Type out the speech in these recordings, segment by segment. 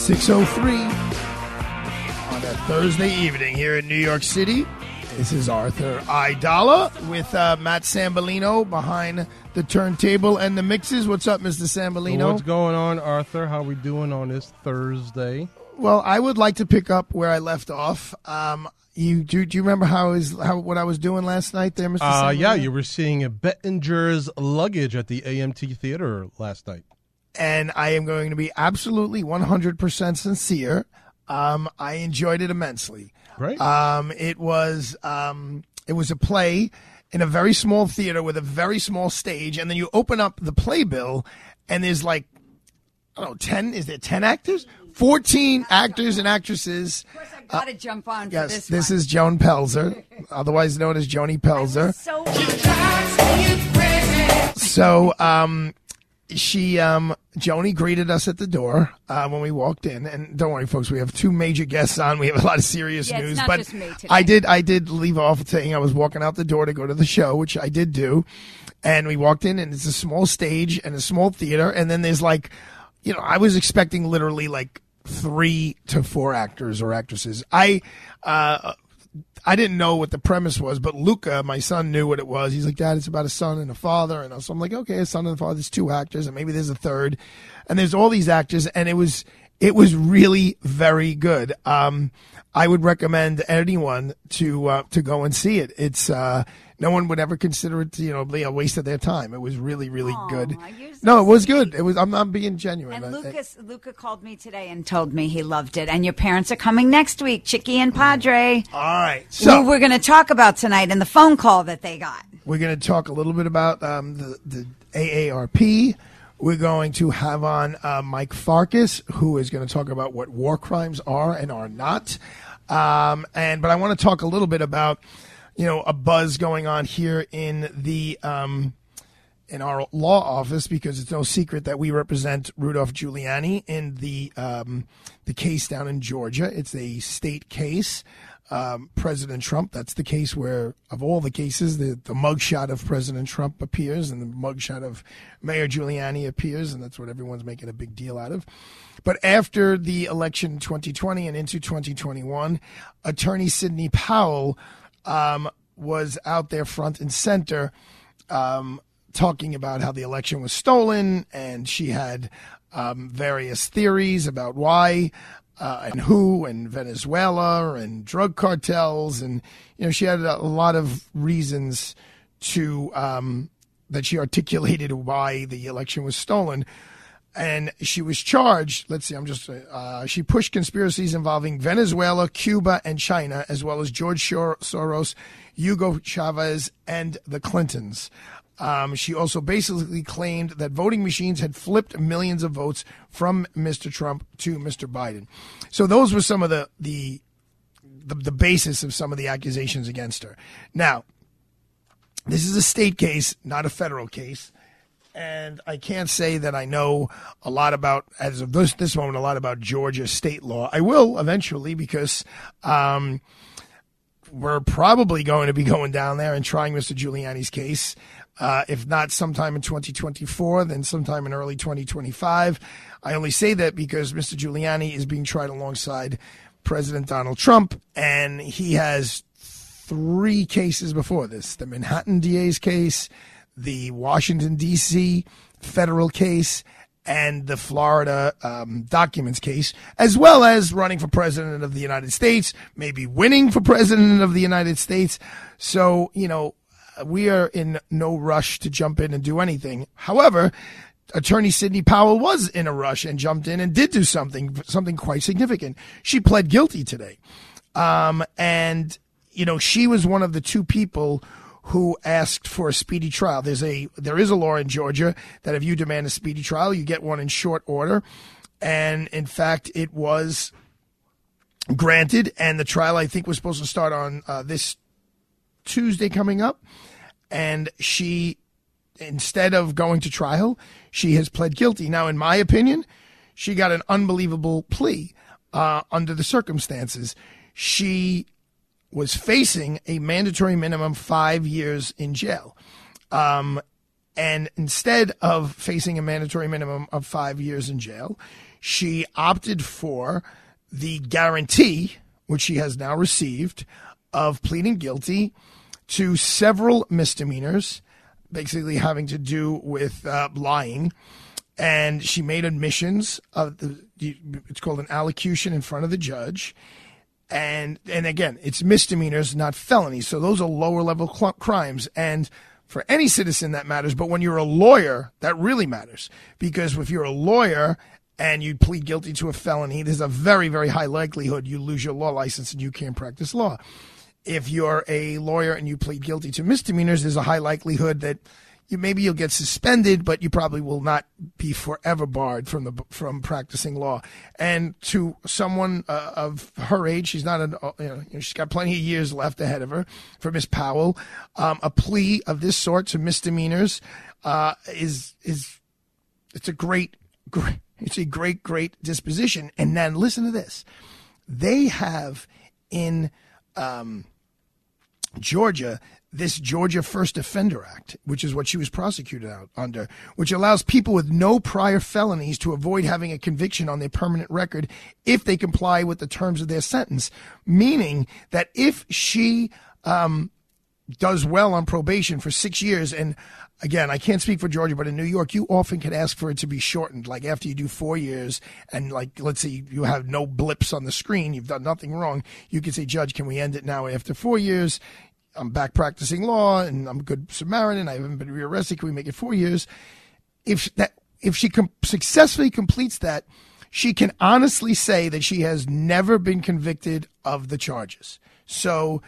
603 on a Thursday evening here in New York City. This is Arthur Aidala with uh, Matt Sambolino behind the turntable and the mixes. What's up, Mr. Sambolino? What's going on, Arthur? How are we doing on this Thursday? Well, I would like to pick up where I left off. Um, you do, do you remember how I was how what I was doing last night there, Mr. Uh, Sambolino? yeah, you were seeing a Bettinger's luggage at the AMT Theater last night. And I am going to be absolutely 100% sincere. Um, I enjoyed it immensely. Right. Um, it was um, it was a play in a very small theater with a very small stage, and then you open up the playbill, and there's like I don't know, ten is there ten actors? Fourteen actors and actresses. Of course, I Got to jump on for Yes, this. this one. is Joan Pelzer, otherwise known as Joni Pelzer. So So, um, she, um, Joni greeted us at the door uh, when we walked in, and don't worry, folks, we have two major guests on. We have a lot of serious Yeah, news, but just me today. I did, I did leave off saying I was walking out the door to go to the show, which I did do, and we walked in, and it's a small stage and a small theater, and then there's like, you know, I was expecting literally like three to four actors or actresses. I, uh, I didn't know what the premise was, but Luca, my son, knew what it was. He's like, Dad, it's about a son and a father. And so I'm like, okay, a son and a father. There's two actors, and maybe there's a third. And there's all these actors, and it was it was really very good. Um, I would recommend anyone to uh, to go and see it. It's uh, no one would ever consider it, you know, be a waste of their time. It was really, really good. so No, it was sweet. good. It was. I'm, I'm being genuine. And I- Lucas, Luca called me today and told me he loved it. And your parents are coming next week, Chicky and Padre. all right. So who we're going to talk about tonight and the phone call that they got. We're going to talk a little bit about um, the, the AARP. We're going to have on uh, Mike Farkas, who is going to talk about what war crimes are and are not. Um, and but I want to talk a little bit about, you know, a buzz going on here in the um, in our law office because it's no secret that we represent Rudolph Giuliani in the um, the case down in Georgia. It's a state case. Um, President Trump. That's the case where, of all the cases, the, the mugshot of President Trump appears and the mugshot of Mayor Giuliani appears, and that's what everyone's making a big deal out of. But after the election in 2020 and into 2021, Attorney Sidney Powell um, was out there front and center um, talking about how the election was stolen, and she had um, various theories about why uh, and who, and Venezuela, and drug cartels, and you know she had a, lot of reasons to um, that she articulated why the election was stolen. And she was charged. Let's see. I'm just. Uh, she pushed conspiracies involving Venezuela, Cuba, and China, as well as George Sor- Soros, Hugo Chavez, and the Clintons. Um, she also basically claimed that voting machines had flipped millions of votes from Mr. Trump to Mr. Biden. So those were some of the the the, the basis of some of the accusations against her. Now, this is a state case, not a federal case. And I can't say that I know a lot about, as of this, this moment, a lot about Georgia state law. I will eventually because um, we're probably going to be going down there and trying Mr. Giuliani's case. Uh, if not sometime in 2024, then sometime in early 2025. I only say that because Mr. Giuliani is being tried alongside President Donald Trump, and he has three cases before this the Manhattan DA's case, the Washington, D.C. federal case, and the Florida um, documents case, as well as running for president of the United States, maybe winning for president of the United States. So, you know, we are in no rush to jump in and do anything. However, attorney Sidney Powell was in a rush and jumped in and did do something, something quite significant. She pled guilty today. Um, and, you know, she was one of the two people who asked for a speedy trial. There's a there is a law in Georgia that if you demand a speedy trial, you get one in short order. And in fact, it was granted, and the trial I think was supposed to start on uh, this Tuesday coming up. And she, instead of going to trial, she has pled guilty. Now, in my opinion, she got an unbelievable plea uh, under the circumstances. She was facing a mandatory minimum five years in jail. Um, and instead of facing a mandatory minimum of five years in jail, she opted for the guarantee, which she has now received, of pleading guilty to several misdemeanors, basically having to do with uh, lying. And she made admissions of the, it's called an allocution in front of the judge and and again, it's misdemeanors, not felonies. So those are lower level cl- crimes, and for any citizen that matters. But when you're a lawyer, that really matters because if you're a lawyer and you plead guilty to a felony, there's a very very high likelihood you lose your law license and you can't practice law. If you're a lawyer and you plead guilty to misdemeanors, there's a high likelihood that you maybe you'll get suspended, but you probably will not be forever barred from the from practicing law. And to someone uh, of her age, she's not an you know, she's got plenty of years left ahead of her. For Miss Powell, um, a plea of this sort to misdemeanors uh, is is it's a great great it's a great great disposition. And then listen to this, they have in. Um, Georgia, this Georgia First Offender Act, which is what she was prosecuted out under, which allows people with no prior felonies to avoid having a conviction on their permanent record if they comply with the terms of their sentence. Meaning that if she um, does well on probation for six years, and again, I can't speak for Georgia, but in New York, you often can ask for it to be shortened. Like after you do four years, and like let's say you have no blips on the screen, you've done nothing wrong, you can say, Judge, can we end it now after four years? I'm back practicing law and I'm a good Samaritan. I haven't been rearrested. Can we make it four years? If that, if she com- successfully completes that, she can honestly say that she has never been convicted of the charges. So,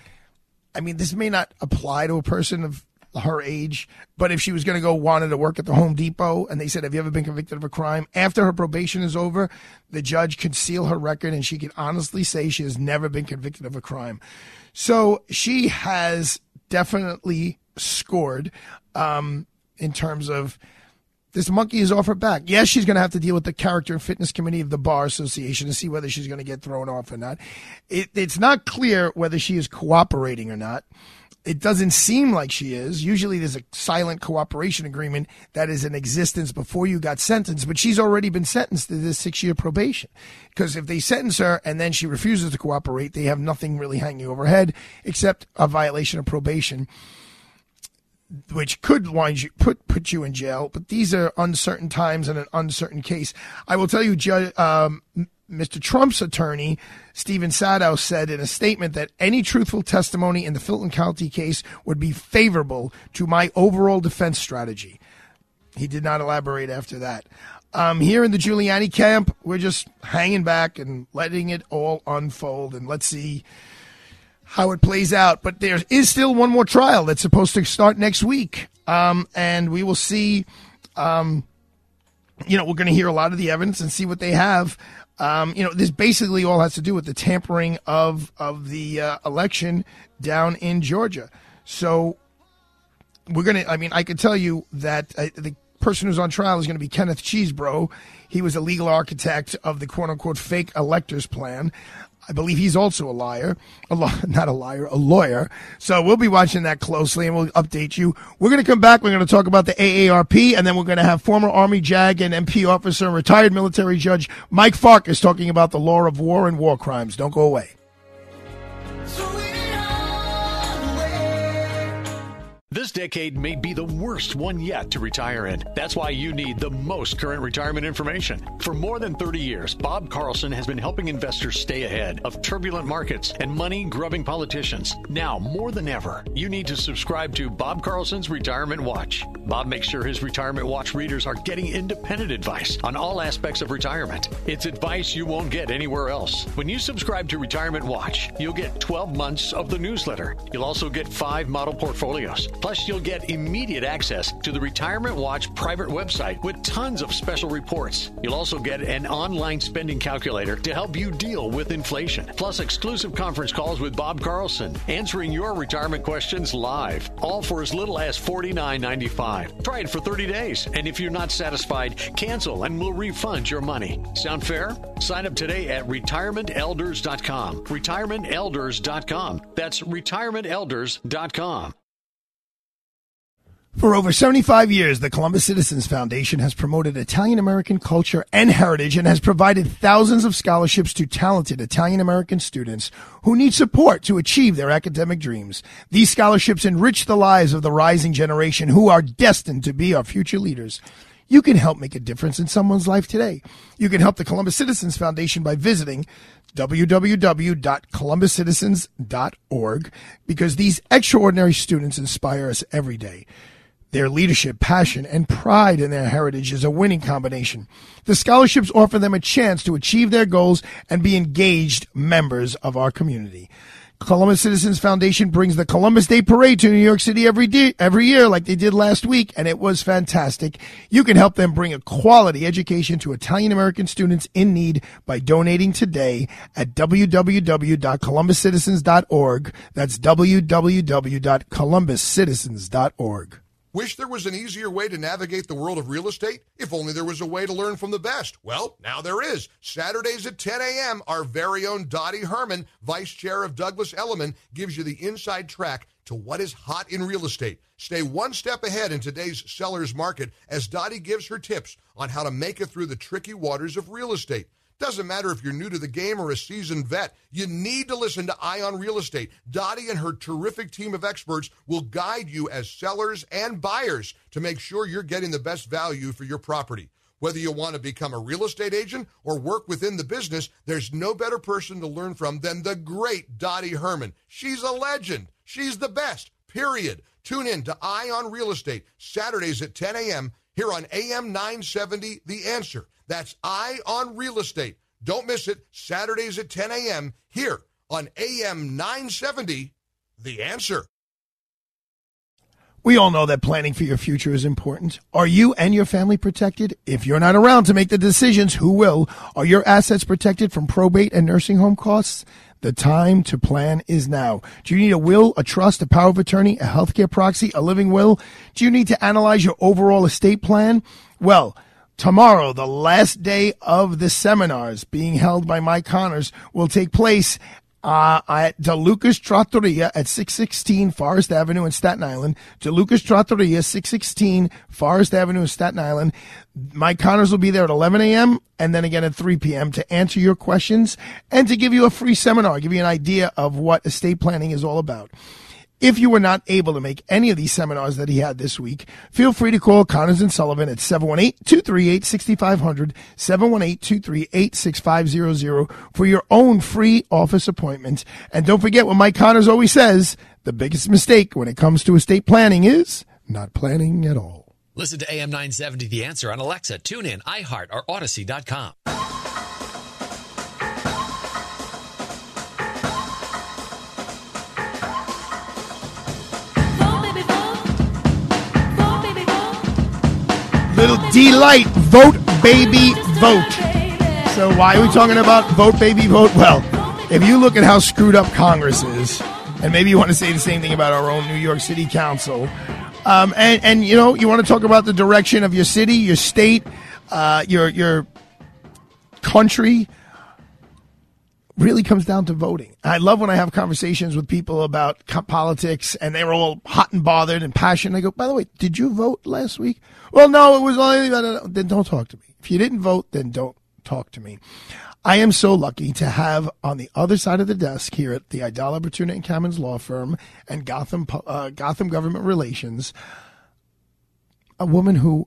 I mean, this may not apply to a person of her age, but if she was going to go wanted to work at the Home Depot and they said, Have you ever been convicted of a crime? After her probation is over, the judge can seal her record and she can honestly say she has never been convicted of a crime. So she has definitely scored um, in terms of this monkey is off her back. Yes, she's going to have to deal with the character and fitness committee of the bar association to see whether she's going to get thrown off or not. It, it's not clear whether she is cooperating or not. It doesn't seem like she is. Usually there's a silent cooperation agreement that is in existence before you got sentenced, but she's already been sentenced to this six year probation. Because if they sentence her and then she refuses to cooperate, they have nothing really hanging over her head except a violation of probation which could wind you, put put you in jail. But these are uncertain times and an uncertain case. I will tell you, um, Mr. Trump's attorney, Stephen Sadow, said in a statement that any truthful testimony in the Fulton County case would be favorable to my overall defense strategy. He did not elaborate after that. Um, here in the Giuliani camp, we're just hanging back and letting it all unfold, and let's see how it plays out. But there is still one more trial that's supposed to start next week, um, and we will see. Um, you know, we're going to hear a lot of the evidence and see what they have. Um, you know, this basically all has to do with the tampering of of the uh, election down in Georgia. So we're gonna. I mean, I can tell you that uh, the person who's on trial is going to be Kenneth Chesebro. He was a legal architect of the quote unquote fake electors plan. I believe he's also a liar, a not a liar, a lawyer. So we'll be watching that closely and we'll update you. We're going to come back. We're going to talk about the AARP and then we're going to have former Army JAG and MP officer and retired military judge Mike Farkas talking about the law of war and war crimes. Don't go away. This decade may be the worst one yet to retire in. That's why you need the most current retirement information. For more than 30 years, Bob Carlson has been helping investors stay ahead of turbulent markets and money grubbing politicians. Now, more than ever, you need to subscribe to Bob Carlson's Retirement Watch. Bob makes sure his Retirement Watch readers are getting independent advice on all aspects of retirement. It's advice you won't get anywhere else. When you subscribe to Retirement Watch, you'll get 12 months of the newsletter. You'll also get five model portfolios. Plus, you'll get immediate access to the Retirement Watch private website with tons of special reports. You'll also get an online spending calculator to help you deal with inflation. Plus, exclusive conference calls with Bob Carlson, answering your retirement questions live. All for as little as $49.95. Try it for 30 days, and if you're not satisfied, cancel and we'll refund your money. Sound fair? Sign up today at retirementelders.com. Retirementelders.com. That's retirementelders.com. For over 75 years, the Columbus Citizens Foundation has promoted Italian American culture and heritage and has provided thousands of scholarships to talented Italian American students who need support to achieve their academic dreams. These scholarships enrich the lives of the rising generation who are destined to be our future leaders. You can help make a difference in someone's life today. You can help the Columbus Citizens Foundation by visiting www.columbuscitizens.org because these extraordinary students inspire us every day. Their leadership, passion, and pride in their heritage is a winning combination. The scholarships offer them a chance to achieve their goals and be engaged members of our community. Columbus Citizens Foundation brings the Columbus Day Parade to New York City every day, every year, like they did last week, and it was fantastic. You can help them bring a quality education to Italian American students in need by donating today at www.columbuscitizens.org. That's www.columbuscitizens.org. Wish there was an easier way to navigate the world of real estate? If only there was a way to learn from the best. Well, now there is. Saturdays at 10 a.m., our very own Dottie Herman, Vice Chair of Douglas Elliman, gives you the inside track to what is hot in real estate. Stay one step ahead in today's seller's market as Dottie gives her tips on how to make it through the tricky waters of real estate. Doesn't matter if you're new to the game or a seasoned vet, you need to listen to Ion Real Estate. Dottie and her terrific team of experts will guide you as sellers and buyers to make sure you're getting the best value for your property. Whether you want to become a real estate agent or work within the business, there's no better person to learn from than the great Dottie Herman. She's a legend. She's the best, period. Tune in to Ion Real Estate, Saturdays at 10 a.m. here on AM 970, The Answer. That's I on Real Estate. Don't miss it. Saturdays at 10 a.m. here on AM 970. The answer. We all know that planning for your future is important. Are you and your family protected? If you're not around to make the decisions, who will? Are your assets protected from probate and nursing home costs? The time to plan is now. Do you need a will, a trust, a power of attorney, a healthcare proxy, a living will? Do you need to analyze your overall estate plan? Well, Tomorrow, the last day of the seminars being held by Mike Connors will take place uh, at DeLucas Trattoria at 616 Forest Avenue in Staten Island. DeLucas Trattoria, 616 Forest Avenue in Staten Island. Mike Connors will be there at 11 a.m. and then again at 3 p.m. to answer your questions and to give you a free seminar, give you an idea of what estate planning is all about. If you were not able to make any of these seminars that he had this week, feel free to call Connors and Sullivan at 718-238-6500, 718-238-6500 for your own free office appointment. And don't forget what Mike Connors always says, the biggest mistake when it comes to estate planning is not planning at all. Listen to AM 970 The Answer on Alexa, TuneIn, iHeart, or Odyssey.com. Little Deee-Lite, vote baby vote. So why are we talking about vote baby vote? Well, if you look at how screwed up Congress is, and maybe you want to say the same thing about our own New York City Council, um, and and you know you want to talk about the direction of your city, your state, uh, your your country. Really comes down to voting. I love when I have conversations with people about politics and they're all hot and bothered and passionate. I go, by the way, did you vote last week? Well, no, it was only, then don't talk to me. If you didn't vote, then don't talk to me. I am so lucky to have on the other side of the desk here at the Aidala Bertuna and Kamins law firm and Gotham, uh, Gotham Government Relations, a woman who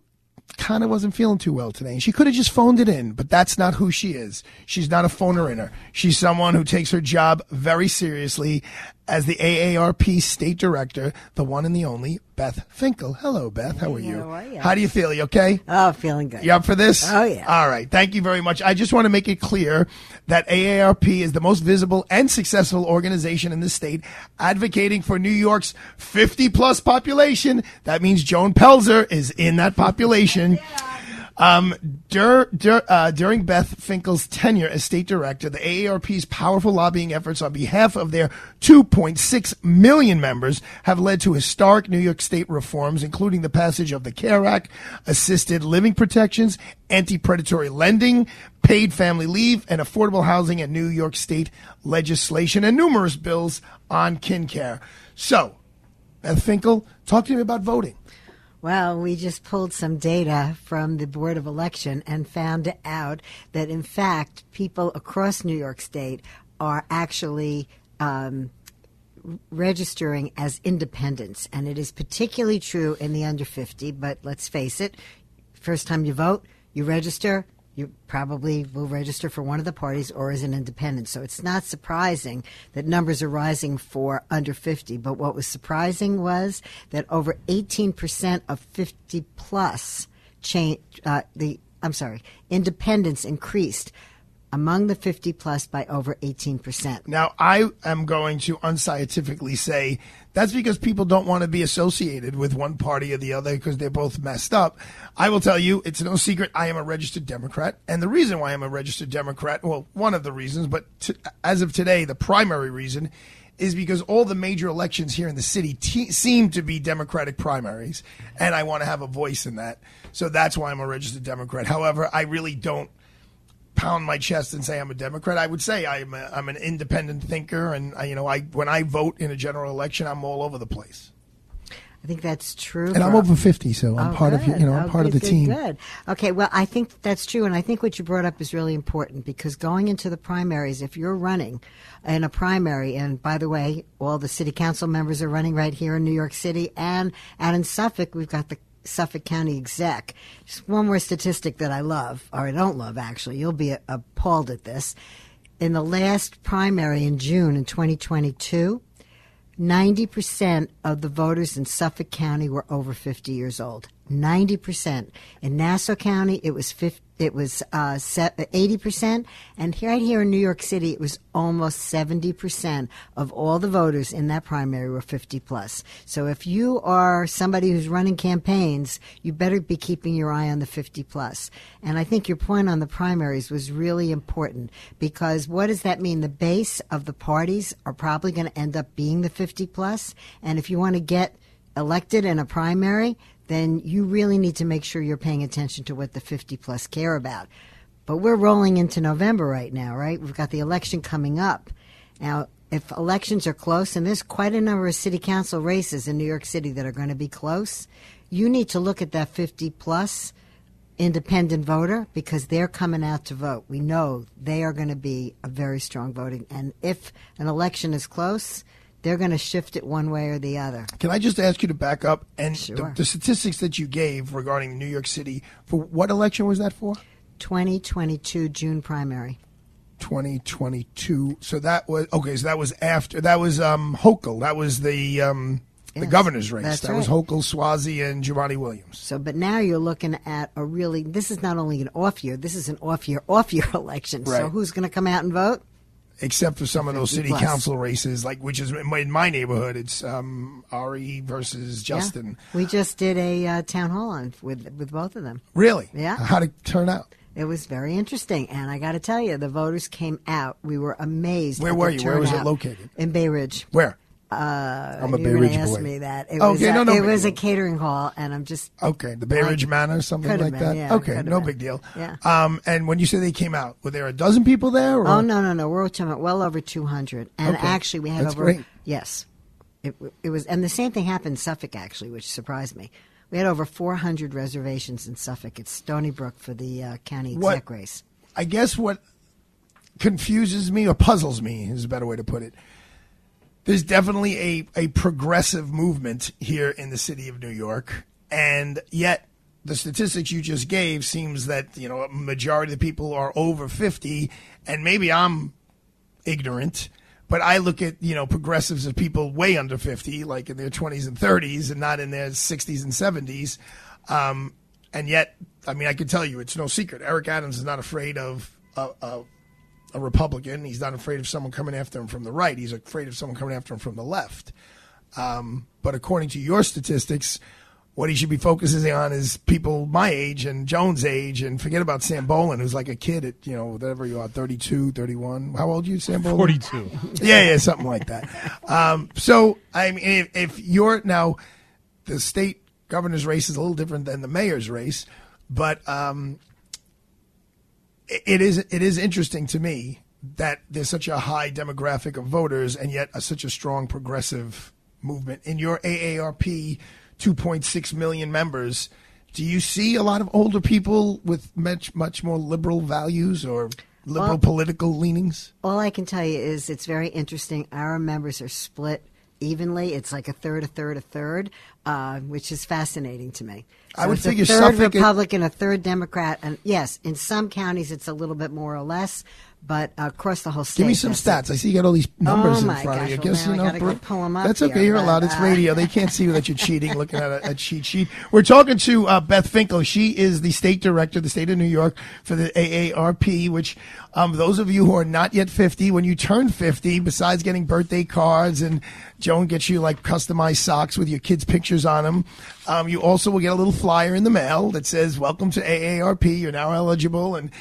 kind of wasn't feeling too well today. And she could have just phoned it in, but that's not who she is. She's not a phoner inner. She's someone who takes her job very seriously as the AARP state director, the one and the only Beth Finkel. Hello, Beth. How are you? how are you? How do you feel? You okay? Oh, feeling good. You up for this? Oh, yeah. All right. Thank you very much. I just want to make it clear that AARP is the most visible and successful organization in the state advocating for New York's 50 plus population. That means Joan Pelzer is in that population. Um, dur, dur, uh, during Beth Finkel's tenure as state director, the AARP's powerful lobbying efforts on behalf of their 2.6 million members have led to historic New York State reforms, including the passage of the CARE Act, assisted living protections, anti-predatory lending, paid family leave, and affordable housing and New York State legislation, and numerous bills on kin care. So, Beth Finkel, talk to me about voting. Well, we just pulled some data from the Board of Election and found out that, in fact, people across New York State are actually um, registering as independents. And it is particularly true in the under 50, but let's face it, first time you vote, you register, you probably will register for one of the parties or as an independent. So it's not surprising that numbers are rising for under 50. But what was surprising was that over 18% of 50 plus change, uh, the, I'm sorry, independents increased among the 50 plus by over 18%. Now, I am going to unscientifically say that's because people don't want to be associated with one party or the other because they're both messed up. I will tell you, it's no secret, I am a registered Democrat. And the reason why I'm a registered Democrat, well, one of the reasons, but t- as of today, the primary reason is because all the major elections here in the city seem to be Democratic primaries. And I want to have a voice in that. So that's why I'm a registered Democrat. However, I really don't pound my chest and say I'm a Democrat. I would say I'm a, I'm an independent thinker, and I, you know, I when I vote in a general election, I'm all over the place. I think that's true. And I'm over 50, so I'm Oh, part of you know I'm Oh, part of the good, team. Good. Okay. Well, I think that's true, and I think what you brought up is really important because going into the primaries, if you're running in a primary, and by the way, all the city council members are running right here in New York City, and out in Suffolk, we've got the Suffolk County exec. Just one more statistic that I love, or I don't love actually. You'll be appalled at this. In the last primary in June in 2022. 90% of the voters in Suffolk County were over 50 years old. 90%. In Nassau County, it was 50, it was uh, 80%, and here, right here in New York City, it was almost 70% of all the voters in that primary were 50 plus. So if you are somebody who's running campaigns, you better be keeping your eye on the 50 plus. And I think your point on the primaries was really important because what does that mean? The base of the parties are probably going to end up being the 50 plus, and if you want to get elected in a primary, then you really need to make sure you're paying attention to what the 50 plus care about. But we're rolling into November right now, right? We've got the election coming up. Now, if elections are close, and there's quite a number of city council races in New York City that are going to be close, you need to look at that 50 plus independent voter because they're coming out to vote. We know they are going to be a very strong voting. And if an election is close, they're going to shift it one way or the other. Can I just ask you to back up and Sure. the, the statistics that you gave regarding New York City for what election was that for? 2022 June primary. 2022. So that was okay. So that was after that was um, Hochul. That was the um, the Yes, governor's race. that was right. Hochul, Suozzi, and Jumaane Williams. So, but now you're looking at a really, this is not only an off year, this is an off year, off year election. So who's going to come out and vote? Except for some of those city plus. council races, like which is in my, in my neighborhood, it's um, Ari versus Justin. Yeah. We just did a uh, town hall on with with both of them. Really? Yeah. How did it turn out? It was very interesting, and I got to tell you, the voters came out. We were amazed. Where were you? Where was it located? In Bay Ridge. Where? Uh, I'm a Bay Ridge ask boy. me that. It Okay, was, a, no, no it was a catering hall, and I'm just Okay, the Bay Ridge Manor, something like been, that. yeah, okay, no been. big deal. Yeah. Um, and when you say they came out, were there a dozen people there? Or? Oh no, no, no. We're talking about well over two hundred, and Okay. actually we had That's over. great. Yes, it, it was, and the same thing happened in Suffolk actually, which surprised me. We had over four hundred reservations in Suffolk at Stony Brook for the uh, county What- exec race. I guess what confuses me or puzzles me is a better way to put it. There's definitely a, a progressive movement here in the city of New York, and yet the statistics you just gave seems that you know a majority of the people are over 50, and maybe I'm ignorant, but I look at you know progressives of people way under 50, like in their 20s and 30s, and not in their 60s and 70s. Um, and yet, I mean, I can tell you, it's no secret. Eric Adams is not afraid of a, a, a Republican. He's not afraid of someone coming after him from the right. He's afraid of someone coming after him from the left. Um, but according to your statistics, what he should be focusing on is people my age and Jones' age, and forget about Sam Bolin, who's like a kid at, you know, whatever you are, 32, 31. How old are you, Sam Bolin? 42. yeah, yeah, something like that. Um, so, I mean, if, if you're now, the state governor's race is a little different than the mayor's race, but um, it- is it is interesting to me that there's such a high demographic of voters and yet a, such a strong progressive movement in your AARP 2.6 million members do you see a lot of older people with much much more liberal values or liberal Well- political leanings All I can tell you is it's very interesting. Our members are split evenly. It's like a third, a third, a third, uh, which is fascinating to me. I So would it's a third Republican, a third Democrat, and yes, in some counties it's a little bit more or less, but across the whole state. Give me some stats. I see you got all these numbers Oh, in front of you. I gosh, guess well, you know. I go Brooke, up That's here, okay. You're but, allowed. It's uh, radio. They can't see that you're cheating, looking at a, a cheat sheet. We're talking to uh, Beth Finkel. She is the state director of the state of New York for the AARP. Which, um, those of you who are not yet 50, when you turn 50, besides getting birthday cards and Joan gets you like customized socks with your kids' pictures on them, um, you also will get a little flyer in the mail that says "Welcome to AARP. You're now eligible." And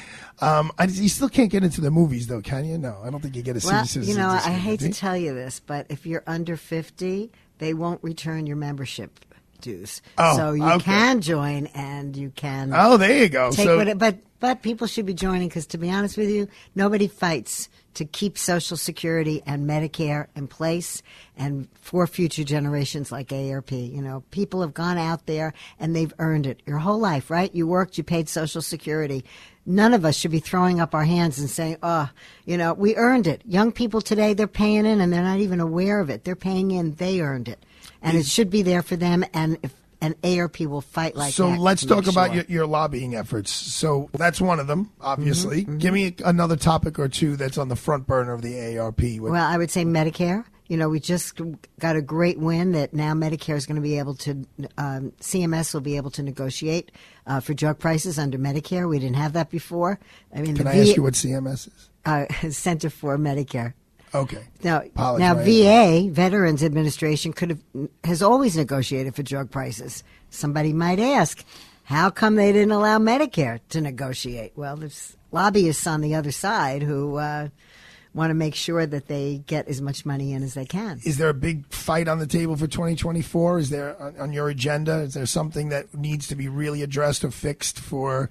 um, I, you still can't get into the movies, though, can you? No, I don't think you get a Well, citizenship. you know, I hate to tell you this, but if you're under 50, they won't return your membership dues. Oh, so you okay. can join and you can. Oh, there you go. Take So- it, but but people should be joining because to be honest with you, nobody fights to keep Social Security and Medicare in place and for future generations like AARP. You know, people have gone out there and they've earned it your whole life, right? You worked, you paid Social Security. None of us should be throwing up our hands and saying, "Oh, you know, we earned it." Young people today, they're paying in and they're not even aware of it. They're paying in, they earned it, and it should be there for them. And if and AARP will fight like so that. So let's talk make about sure. your, your lobbying efforts. So that's one of them, obviously. Mm-hmm, Give me another topic or two that's on the front burner of the ARP. Well, I would say Medicare. You know, we just got a great win that now Medicare is going to be able to, um, CMS will be able to negotiate uh, for drug prices under Medicare. We didn't have that before. I mean, Can I ask you what CMS is? uh, Center for Medicare. Okay. Now, Apologize, now VA Veterans Administration could have has always negotiated for drug prices. Somebody might ask, how come they didn't allow Medicare to negotiate? Well, there's lobbyists on the other side who uh, want to make sure that they get as much money in as they can. Is there a big fight on the table for 2024? Is there on, on your agenda? Is there something that needs to be really addressed or fixed for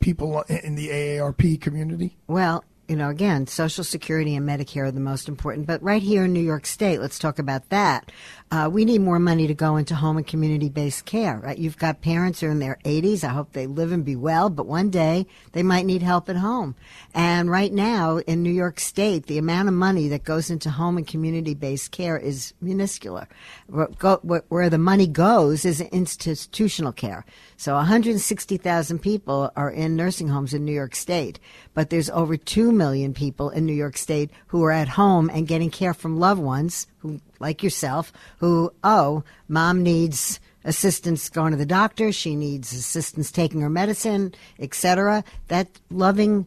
people in the AARP community? Well, you know, again, Social Security and Medicare are the most important. But right here in New York State, let's talk about that. Uh, we need more money to go into home and community based care. Right? You've got parents who are in their 80s. I hope they live and be well, but one day they might need help at home. And right now in New York State, the amount of money that goes into home and community based care is minuscule. Where, the money goes is institutional care. So 160,000 people are in nursing homes in New York State, but there's over 2 million people in New York State who are at home and getting care from loved ones who like yourself who oh, mom needs assistance going to the doctor, she needs assistance taking her medicine, etc. That loving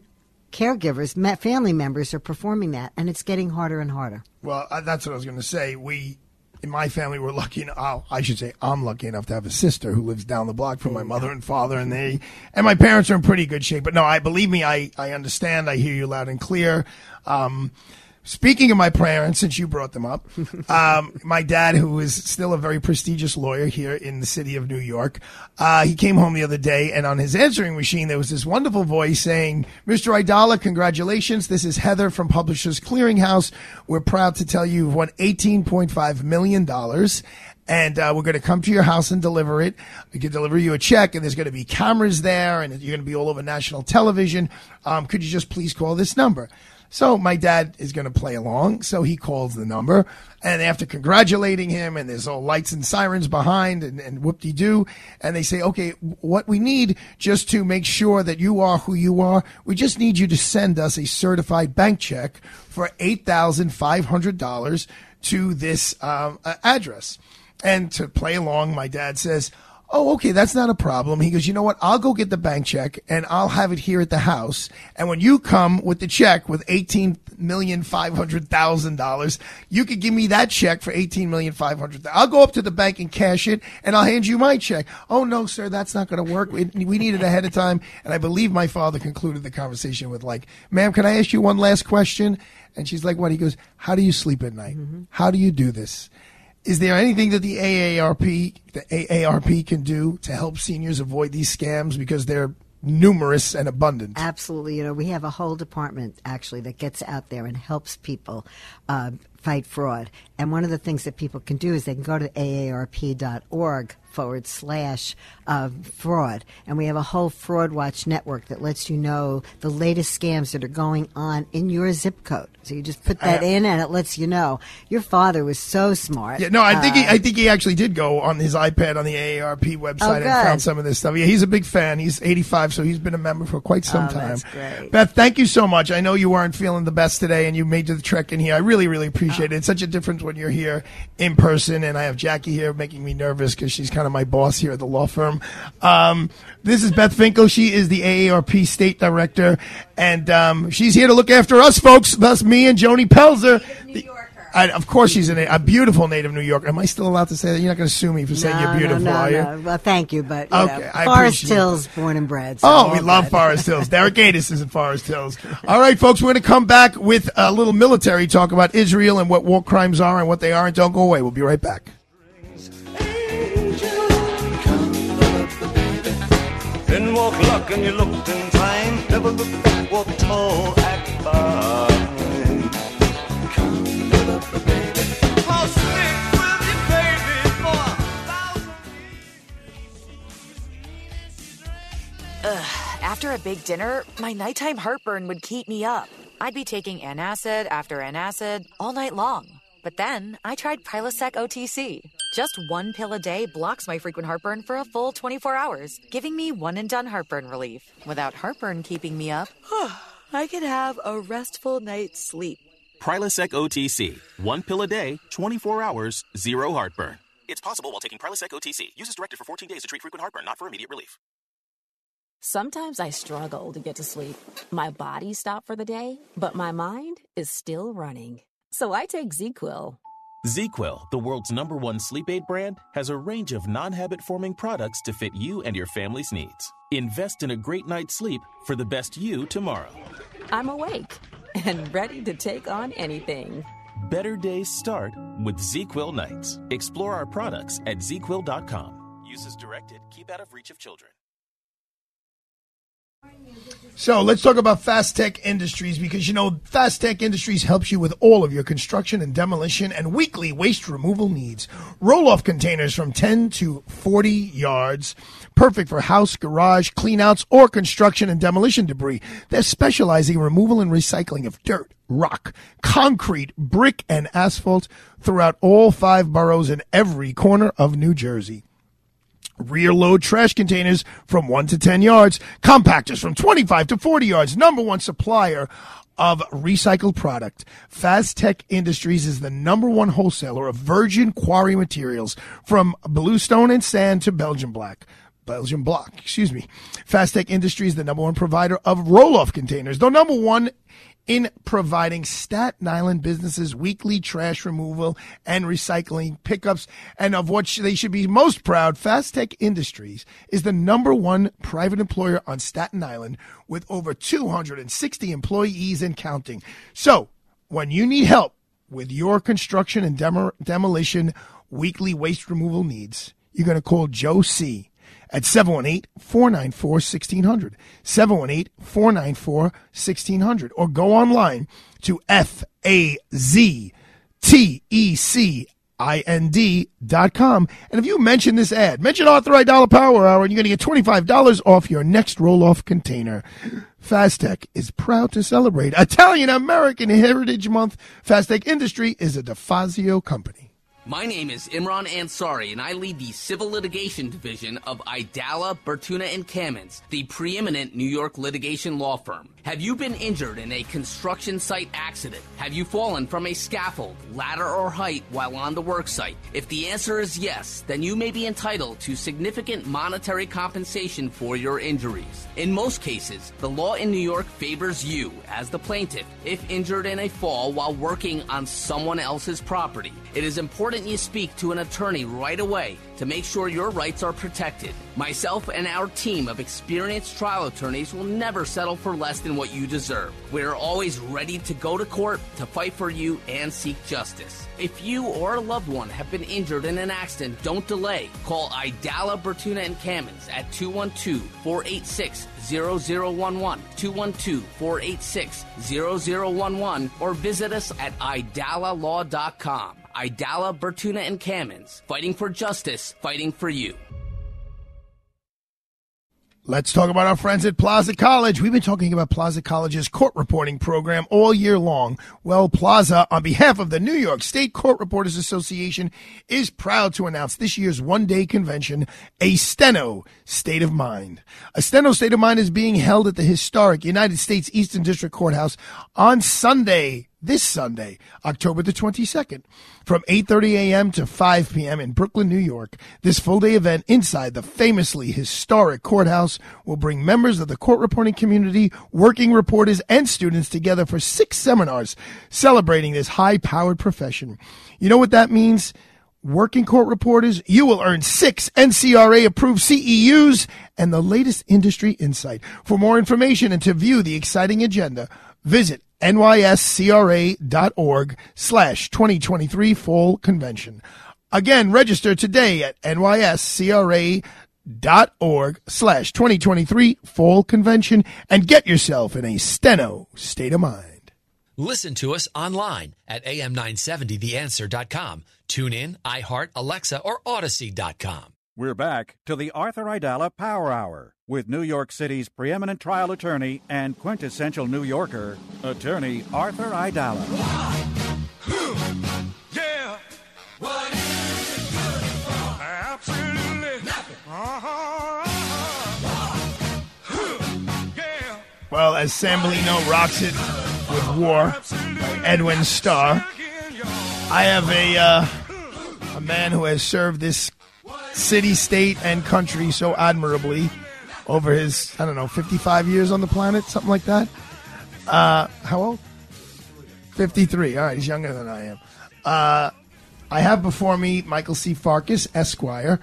caregivers, family members are performing that and it's getting harder and harder. Well, uh, that's what I was going to say. We, in my family, we're lucky. en- oh, I should say, I'm lucky enough to have a sister who lives down the block from my mother and father, and they, and my parents are in pretty good shape. But no, I believe me, I, I understand. I hear you loud and clear. Um, Speaking of my parents, since you brought them up, um, my dad, who is still a very prestigious lawyer here in the city of New York, uh, he came home the other day, and on his answering machine, there was this wonderful voice saying, Mr. Aidala, congratulations. This is Heather from Publishers Clearinghouse. We're proud to tell you you've won $18.5 million and uh, we're going to come to your house and deliver it. We can deliver you a check, and there's going to be cameras there, and you're going to be all over national television. Um, could you just please call this number? So my dad is going to play along, so he calls the number, and after congratulating him, and there's all lights and sirens behind, and, and whoop-de-doo, and they say, okay, what we need just to make sure that you are who you are, we just need you to send us a certified bank check for $8,500 to this um, address. And to play along, my dad says, Oh, okay, that's not a problem. He goes, you know what? I'll go get the bank check and I'll have it here at the house. And when you come with the check with eighteen million five hundred thousand dollars, you could give me that check for eighteen million five hundred. I'll go up to the bank and cash it, and I'll hand you my check. Oh no, sir, that's not going to work. We, we need it ahead of time. And I believe my father concluded the conversation with like, "Ma'am, can I ask you one last question?" And she's like, "What?" He goes, "How do you sleep at night? Mm-hmm. How do you do this?" Is there anything that the AARP, the AARP can do to help seniors avoid these scams because they're numerous and abundant? Absolutely. You know, we have a whole department actually that gets out there and helps people uh, fight fraud. And one of the things that people can do is they can go to aarp.org forward slash uh, fraud. And we have a whole fraud watch network that lets you know the latest scams that are going on in your zip code. So you just put that I- in and it lets you know. Your father was so smart. Yeah, no, I think he, Uh, I think he actually did go on his iPad on the AARP website Oh, and found some of this stuff. Yeah, he's a big fan. He's 85, so he's been a member for quite some Oh, time. that's great. Beth, thank you so much. I know you weren't feeling the best today, and you made the trek in here. I really, really appreciate it. It's such a difference when you're here in person, and I have Jackie here making me nervous because she's kind of my boss here at the law firm. Um, this is Beth Finkel. She is the AARP state director, and um, she's here to look after us, folks. Thus, me and Joni Pelzer. The- I, of course, she's a, a beautiful native New Yorker. Am I still allowed to say that? You're not going to sue me for saying you're beautiful, no, no, are you? no. Well, thank you, but you Okay, know, Forest appreciate Hills, born and bred. so Oh, all we love. Forest Hills. Derek Gatis is in Forest Hills. All right, folks, we're going to come back with a little military talk about Israel and what war crimes are and what they aren't. Don't go away. We'll be right back. Then walk luck and you looked in time. Never look back, walk tall, act fine. After a big dinner, my nighttime heartburn would keep me up. I'd be taking antacid after antacid all night long. But then I tried Prilosec OTC. Just one pill a day blocks my frequent heartburn for a full 24 hours, giving me one and done heartburn relief. Without heartburn keeping me up, I could have a restful night's sleep. Prilosec OTC. One pill a day, 24 hours, zero heartburn. It's possible while taking Prilosec OTC. Use as directed for 14 days to treat frequent heartburn, not for immediate relief. Sometimes I struggle to get to sleep. My body stopped for the day, but my mind is still running. So I take ZQuil. ZQuil, the world's number one sleep aid brand, has a range of non habit forming products to fit you and your family's needs. Invest in a great night's sleep for the best you tomorrow. I'm awake and ready to take on anything. Better days start with ZQuil nights. Explore our products at ZQuil.com. Use as directed, keep out of reach of children. So let's talk about Faztec Industries because you know Faztec Industries helps you with all of your construction and demolition and weekly waste removal needs. Roll off containers from 10 to 40 yards, perfect for house, garage, cleanouts, or construction and demolition debris. They're specializing in removal and recycling of dirt, rock, concrete, brick, and asphalt throughout all five boroughs and every corner of New Jersey rear load trash containers from 1 to 10 yards, compactors from 25 to 40 yards, number one supplier of recycled product. Faztec Industries is the number one wholesaler of virgin quarry materials from bluestone and sand to Belgian black. Belgian block, excuse me. Faztec Industries, the number one provider of roll-off containers, the number one in providing Staten Island businesses weekly trash removal and recycling pickups. And of what they should be most proud, Faztec Industries is the number one private employer on Staten Island with over 260 employees and counting. So, When you need help with your construction and demo- demolition weekly waste removal needs, you're going to call Joe C at 718 494 1600. 718 494 1600. Or go online to F A Z T E C I N D dot com. And if you mention this ad, mention Arthur Aidala Power Hour, and you're going to get $25 off your next roll off container. Faztec is proud to celebrate Italian American Heritage Month. Faztec Industry is a DeFazio company. My name is Imran Ansari, and I lead the Civil Litigation Division of Aidala, Bertuna, and Kamins, the preeminent New York litigation law firm. Have you been injured in a construction site accident? Have you fallen from a scaffold, ladder, or height while on the worksite? If the answer is yes, then you may be entitled to significant monetary compensation for your injuries. In most cases, the law in New York favors you as the plaintiff if injured in a fall while working on someone else's property. It is important you speak to an attorney right away to make sure your rights are protected. Myself and our team of experienced trial attorneys will never settle for less than what you deserve. We're always ready to go to court to fight for you and seek justice. If you or a loved one have been injured in an accident, don't delay. Call Aidala, Bertuna, and Kamins at 212 486 0011, 212 486 0011, or visit us at aidalalaw.com. Aidala, Bertuna, and Kamins, fighting for justice, fighting for you. Let's talk about our friends at Plaza College. We've been talking about Plaza College's court reporting program all year long. Well, Plaza, on behalf of the New York State Court Reporters Association, is proud to announce this year's one day convention, a Steno State of Mind. A Steno State of Mind is being held at the historic United States Eastern District Courthouse on Sunday, this Sunday, October the 22nd, from 8:30 a.m. to 5 p.m. in Brooklyn, New York. This full-day event inside the famously historic courthouse will bring members of the court reporting community, working reporters, and students together for six seminars celebrating this high-powered profession. You know what that means? Working court reporters, you will earn six NCRA approved CEUs and the latest industry insight. For more information and to view the exciting agenda, visit nyscra.org slash 2023 fall convention. Again, register today at nyscra.org slash 2023 fall convention and get yourself in a steno state of mind. Listen to us online at am970theanswer.com. Tune in, iHeart, Alexa, or Odyssey.com. We're back to the Arthur Aidala Power Hour with New York City's preeminent trial attorney and quintessential New Yorker, attorney Arthur Aidala. Well, as Sam Bellino rocks it with War Edwin Starr, I have a uh, a man who has served this city, state, and country so admirably over his I don't know 55 years on the planet, something like that. Uh, how old? 53. All right, he's younger than I am. Uh, I have before me Michael C. Farkas, Esquire,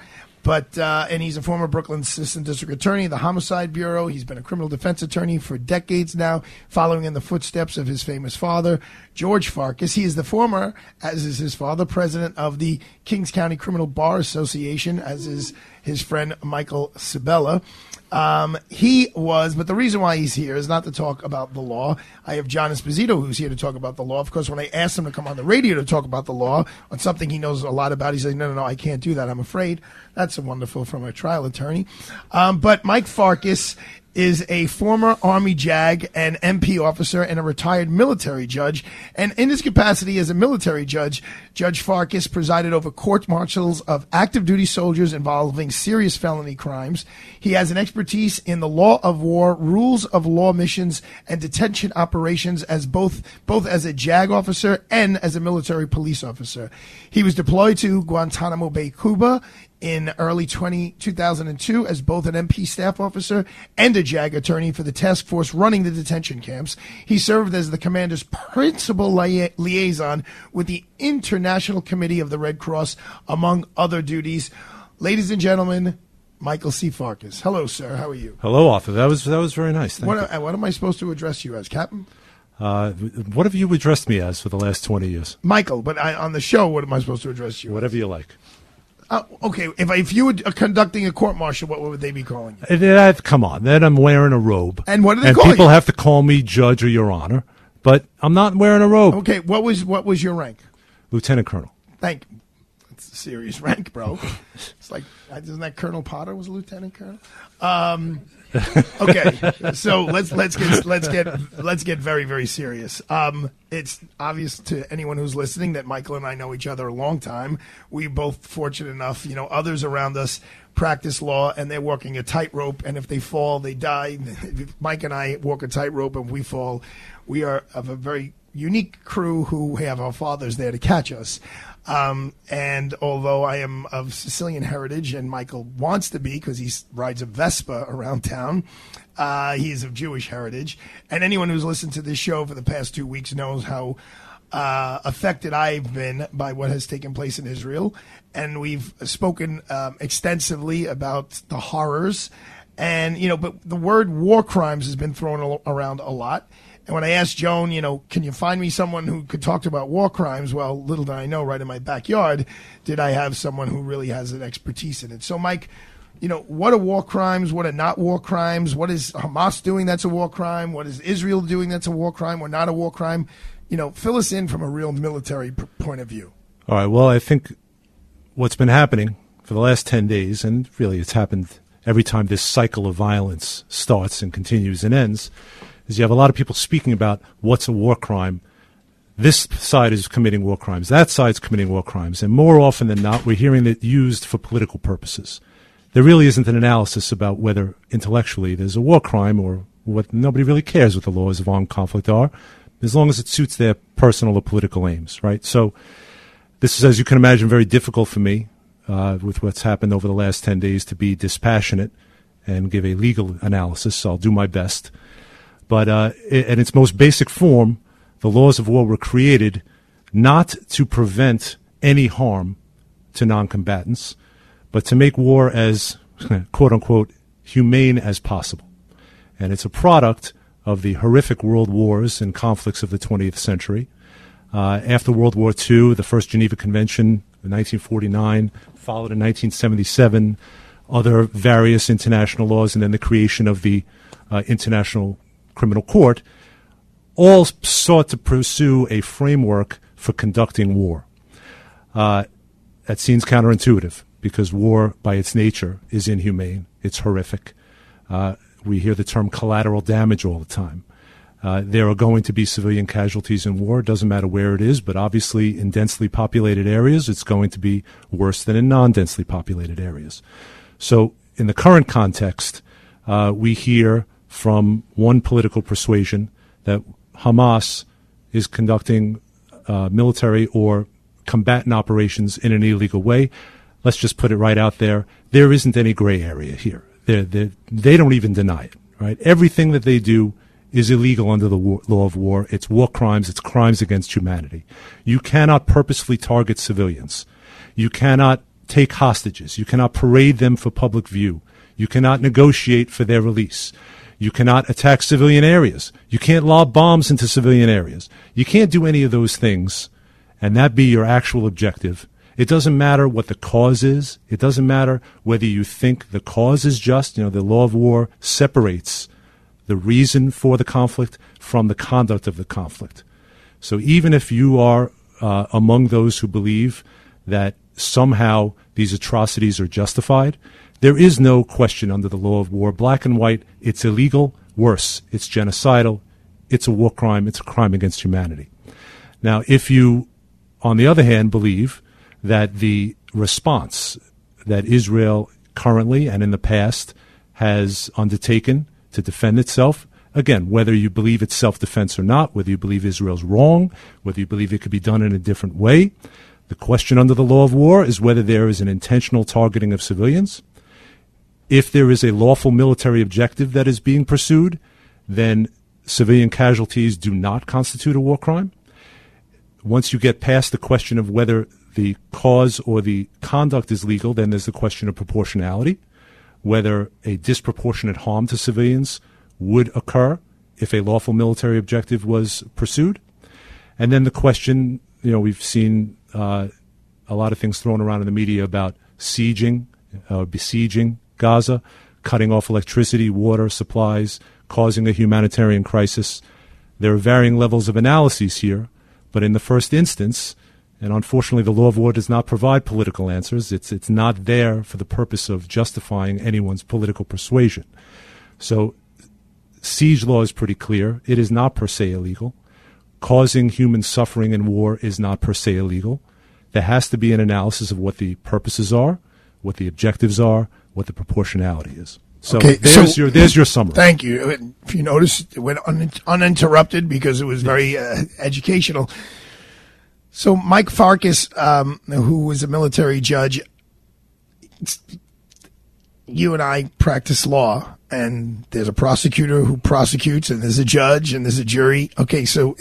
but uh, and he's a former Brooklyn Assistant District Attorney the Homicide Bureau. He's been a criminal defense attorney for decades now, following in the footsteps of his famous father, George Farkas. He is the former, as is his father, president of the Kings County Criminal Bar Association, as is his friend Michael Sabella. Um, he was, but the reason why he's here is not to talk about the law. I have John Esposito who's here to talk about the law. Of course, when I asked him to come on the radio to talk about the law on something he knows a lot about, he said, "No, no, no, I can't do that. I'm afraid." That's a wonderful from a trial attorney. Um, but Mike Farkas is a former Army JAG and MP officer and a retired military judge. And in his capacity as a military judge, Judge Farkas presided over court martials of active duty soldiers involving serious felony crimes. He has an expertise in the law of war, rules of law missions, and detention operations as both both as a JAG officer and as a military police officer. He was deployed to Guantanamo Bay, Cuba in early 20, 2002 as both an MP staff officer and a JAG attorney for the task force running the detention camps. He served as the commander's principal lia- liaison with the International Committee of the Red Cross, among other duties. Ladies and gentlemen, Michael C. Farkas. Hello, sir. How are you? Hello, Arthur. That was that was very nice. Thank What, you. what am I supposed to address you as, Captain? Uh, what have you addressed me as for the last 20 years? Michael, but I, on the show, what am I supposed to address you? Whatever you like. Uh, okay, if if you were uh, conducting a court martial, what would they be calling you? Uh, that- come on, then I'm wearing a robe. And what do they And call people you? have to call me judge or your honor, but I'm not wearing a robe. Okay, what was what was your rank? Lieutenant colonel. Thank you. That's a serious rank, bro. it's like isn't that Colonel Potter was a lieutenant colonel? Um, okay, so let's let's get let's get let's get very very serious. Um, it's obvious to anyone who's listening that Michael and I know each other a long time. We both fortunate enough, you know, others around us practice law and they're walking a tightrope, and if they fall, they die. Mike and I walk a tightrope, and we fall. We are of a very unique crew who have our fathers there to catch us. Um, and although I am of Sicilian heritage, and Michael wants to be because he rides a Vespa around town, uh, he is of Jewish heritage. And anyone who's listened to this show for the past two weeks knows how uh, affected I've been by what has taken place in Israel. And we've spoken um, extensively about the horrors. And, you know, but the word war crimes has been thrown around a lot. And when I asked Joan, you know, can you find me someone who could talk about war crimes? Well, little did I know, right in my backyard, did I have someone who really has an expertise in it. So, Mike, you know, what are war crimes? What are not war crimes? What is Hamas doing that's a war crime? What is Israel doing that's a war crime or not a war crime? You know, fill us in from a real military p- point of view. All right. Well, I think what's been happening for the last 10 days, and really it's happened every time this cycle of violence starts and continues and ends, is you have a lot of people speaking about what's a war crime. This side is committing war crimes. That side's committing war crimes. And more often than not, we're hearing it used for political purposes. There really isn't an analysis about whether intellectually there's a war crime or what nobody really cares what the laws of armed conflict are, as long as it suits their personal or political aims, right? So this is, as you can imagine, very difficult for me uh, with what's happened over the last 10 days to be dispassionate and give a legal analysis. So I'll do my best. But uh, in its most basic form, the laws of war were created not to prevent any harm to non-combatants, but to make war as quote unquote humane as possible. And it's a product of the horrific world wars and conflicts of the 20th century. Uh, after World War II, the first Geneva Convention in 1949, followed in 1977, other various international laws, and then the creation of the uh, International Criminal Court, all sought to pursue a framework for conducting war. Uh, that seems counterintuitive because war, by its nature, is inhumane. It's horrific. Uh, we hear the term collateral damage all the time. Uh, there are going to be civilian casualties in war. It doesn't matter where it is, but obviously in densely populated areas, it's going to be worse than in non densely populated areas. So, in the current context, uh, we hear from one political persuasion that Hamas is conducting uh, military or combatant operations in an illegal way. Let's just put it right out there. There isn't any gray area here. They're, they're, they don't even deny it, right? Everything that they do is illegal under the war, law of war. It's war crimes. It's crimes against humanity. You cannot purposefully target civilians. You cannot take hostages. You cannot parade them for public view. You cannot negotiate for their release. You cannot attack civilian areas. You can't lob bombs into civilian areas. You can't do any of those things and that be your actual objective. It doesn't matter what the cause is. It doesn't matter whether you think the cause is just. You know, the law of war separates the reason for the conflict from the conduct of the conflict. So even if you are uh, among those who believe that somehow these atrocities are justified, there is no question under the law of war, black and white, it's illegal, worse, it's genocidal, it's a war crime, it's a crime against humanity. Now, if you, on the other hand, believe that the response that Israel currently and in the past has undertaken to defend itself, again, whether you believe it's self defense or not, whether you believe Israel's wrong, whether you believe it could be done in a different way, the question under the law of war is whether there is an intentional targeting of civilians. If there is a lawful military objective that is being pursued, then civilian casualties do not constitute a war crime. Once you get past the question of whether the cause or the conduct is legal, then there's the question of proportionality, whether a disproportionate harm to civilians would occur if a lawful military objective was pursued. And then the question, you know, we've seen uh, a lot of things thrown around in the media about sieging, uh, besieging Gaza, cutting off electricity, water, supplies, causing a humanitarian crisis. There are varying levels of analyses here, but in the first instance, and unfortunately, the law of war does not provide political answers. It's, it's not there for the purpose of justifying anyone's political persuasion. So, siege law is pretty clear. It is not per se illegal. Causing human suffering in war is not per se illegal. There has to be an analysis of what the purposes are, what the objectives are, what the proportionality is. So Okay, there's so- your there's your summary. Thank you. If you notice, it went un- uninterrupted because it was very uh, educational. So Mike Farkas, um, who was a military judge, you and I practice law, and there's a prosecutor who prosecutes, and there's a judge, and there's a jury. Okay, so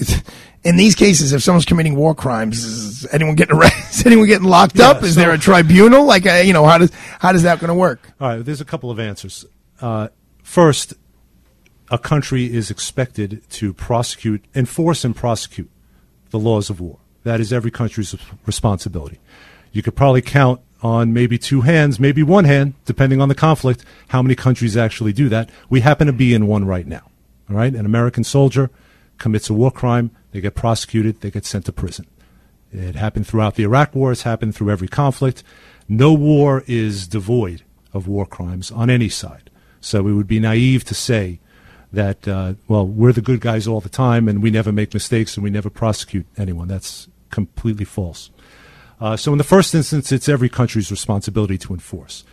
in these cases, if someone's committing war crimes, is anyone getting arrested? Is anyone getting locked Yeah, up? Is so- there a tribunal? Like, uh, you know, how does how does that going to work? All right, there's a couple of answers. Uh, first, a country is expected to prosecute, enforce, and prosecute the laws of war. That is every country's responsibility. You could probably count on maybe two hands, maybe one hand, depending on the conflict, how many countries actually do that. We happen to be in one right now. All right, an American soldier commits a war crime, they get prosecuted, they get sent to prison. It happened throughout the Iraq War. It's happened through every conflict. No war is devoid of war crimes on any side. So it would be naive to say that, uh, well, we're the good guys all the time and we never make mistakes and we never prosecute anyone. That's completely false. Uh, so in the first instance, it's every country's responsibility to enforce.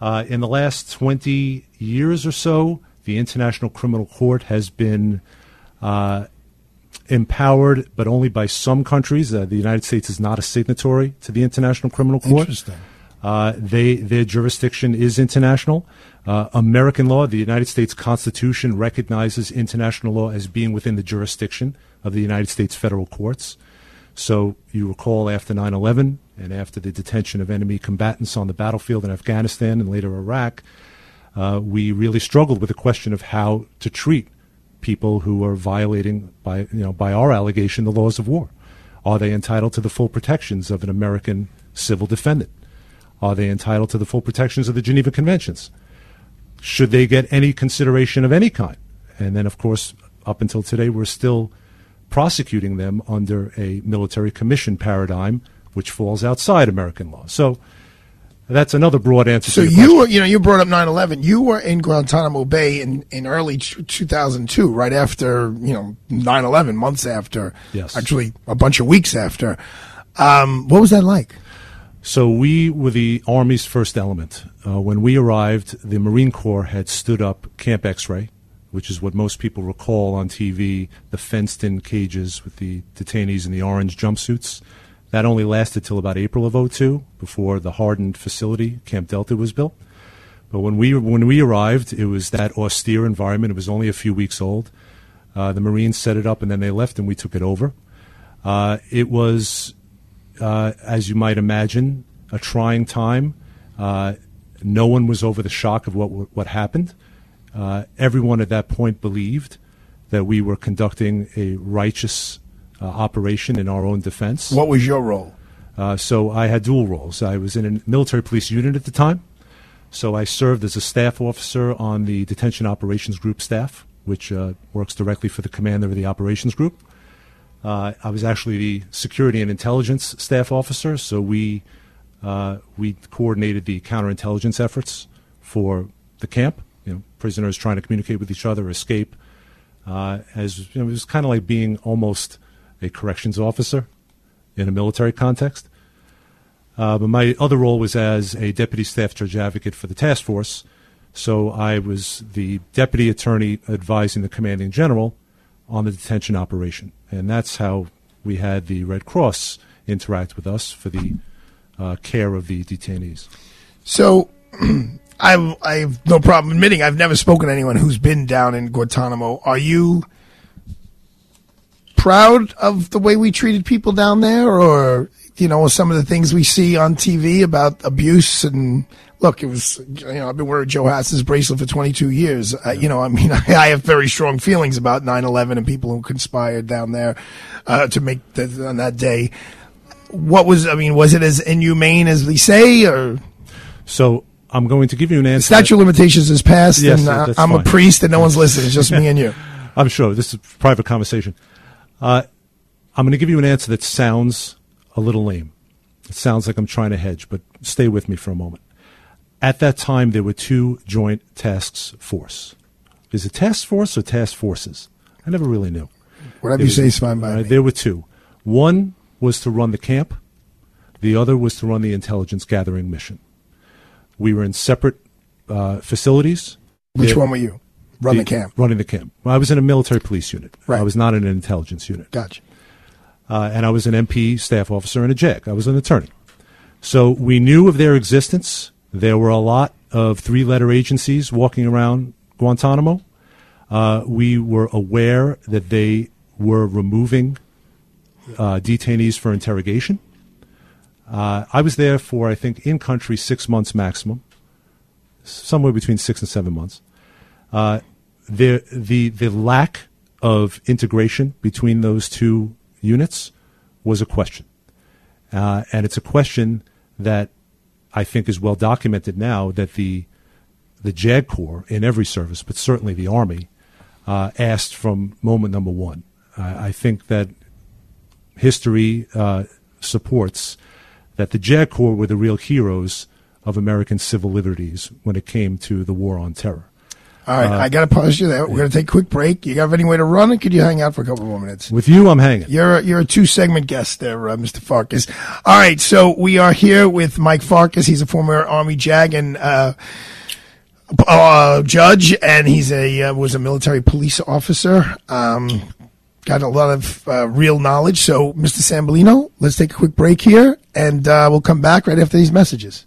Uh, in the last 20 years or so, the International Criminal Court has been uh, empowered, but only by some countries. Uh, the United States is not a signatory to the International Criminal Court. Interesting. Uh, they their jurisdiction is international. Uh, American law, the United States Constitution recognizes international law as being within the jurisdiction of the United States federal courts. So you recall after 9/11 and after the detention of enemy combatants on the battlefield in Afghanistan and later Iraq, uh, we really struggled with the question of how to treat people who are violating by you know by our allegation the laws of war. Are they entitled to the full protections of an American civil defendant? Are they entitled to the full protections of the Geneva Conventions? Should they get any consideration of any kind? And then, of course, up until today, we're still prosecuting them under a military commission paradigm, which falls outside American law. So that's another broad answer. So to you were, you know, you brought up 9/11. You were in Guantanamo Bay in in early 2002, right after you know 9/11, months after. Yes. Actually, a bunch of weeks after. Um, what was that like? So we were the Army's first element. Uh, when we arrived, the Marine Corps had stood up Camp X-Ray, which is what most people recall on TV, the fenced-in cages with the detainees in the orange jumpsuits. That only lasted till about April of 02, before the hardened facility, Camp Delta, was built. But when we when we arrived, it was that austere environment. It was only a few weeks old. Uh, the Marines set it up, and then they left, and we took it over. Uh, it was uh, as you might imagine, a trying time. Uh, no one was over the shock of what what happened. Uh, everyone at that point believed that we were conducting a righteous uh, operation in our own defense. What was your role? Uh, so I had dual roles. I was in a military police unit at the time. So I served as a staff officer on the detention operations group staff, which uh, works directly for the commander of the operations group. Uh, I was actually the security and intelligence staff officer, so we uh, we coordinated the counterintelligence efforts for the camp. Prisoners trying to communicate with each other, escape. Uh, as you know, it was kind of like being almost a corrections officer in a military context. Uh, but my other role was as a deputy staff judge advocate for the task force. So I was the deputy attorney advising the commanding general on the detention operation. And that's how we had the Red Cross interact with us for the uh, care of the detainees. So, I I have no problem admitting I've never spoken to anyone who's been down in Guantanamo. Are you proud of the way we treated people down there, or you know some of the things we see on TV about abuse and look, it was you know I've been wearing Joe Hass's bracelet for 22 years. Uh, you know, I mean, I, have very strong feelings about 9/11 and people who conspired down there uh, to make that on that day. What was I mean? Was it as inhumane as they say, or so? I'm going to give you an answer. The statute of limitations is passed, Yes, and uh, I'm a priest, and no one's listening. It's just me and you. I'm sure this is a private conversation. Uh, I'm going to give you an answer that sounds a little lame. It sounds like I'm trying to hedge, but stay with me for a moment. At that time, there were two joint tasks force. Is it task force or task forces? I never really knew. Whatever you say is fine by uh, me. There were two. One was to run the camp. The other was to run the intelligence gathering mission. We were in separate uh, facilities. Which one were you? Run the camp. Running the camp. Well, I was in a military police unit. Right. I was not in an intelligence unit. Gotcha. Uh, and I was an MP staff officer and a JAG. I was an attorney. So we knew of their existence. There were a lot of three letter agencies walking around Guantanamo. Uh, we were aware that they were removing uh, detainees for interrogation. Uh, I was there for, I think, in country six months maximum, somewhere between six and seven months. Uh, the the the lack of integration between those two units was a question, uh, and it's a question that I think is well documented now that the the JAG Corps in every service, but certainly the Army, uh, asked from moment number one. I think that history uh, supports that the JAG Corps were the real heroes of American civil liberties when it came to the war on terror. All right, Uh, I got to pause you there. We're going to take a quick break. You got any way to run, could you hang out for a couple more minutes? With you, I'm hanging. You're a, you're a two segment guest there, uh, Mr. Farkas. All right, so we are here with Mike Farkas. He's a former Army JAG and uh, uh, judge, and he's a uh, was a military police officer. Um, got a lot of uh, real knowledge. So, Mr. Sambolino, let's take a quick break here, and uh, we'll come back right after these messages.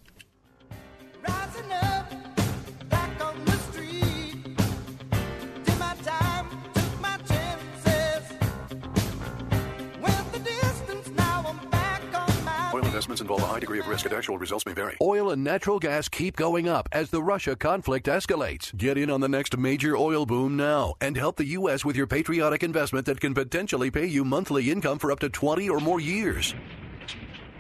Risk and actual results may vary. Oil and natural gas keep going up as the Russia conflict escalates. Get in on the next major oil boom now and help the U.S. with your patriotic investment that can potentially pay you monthly income for up to 20 or more years.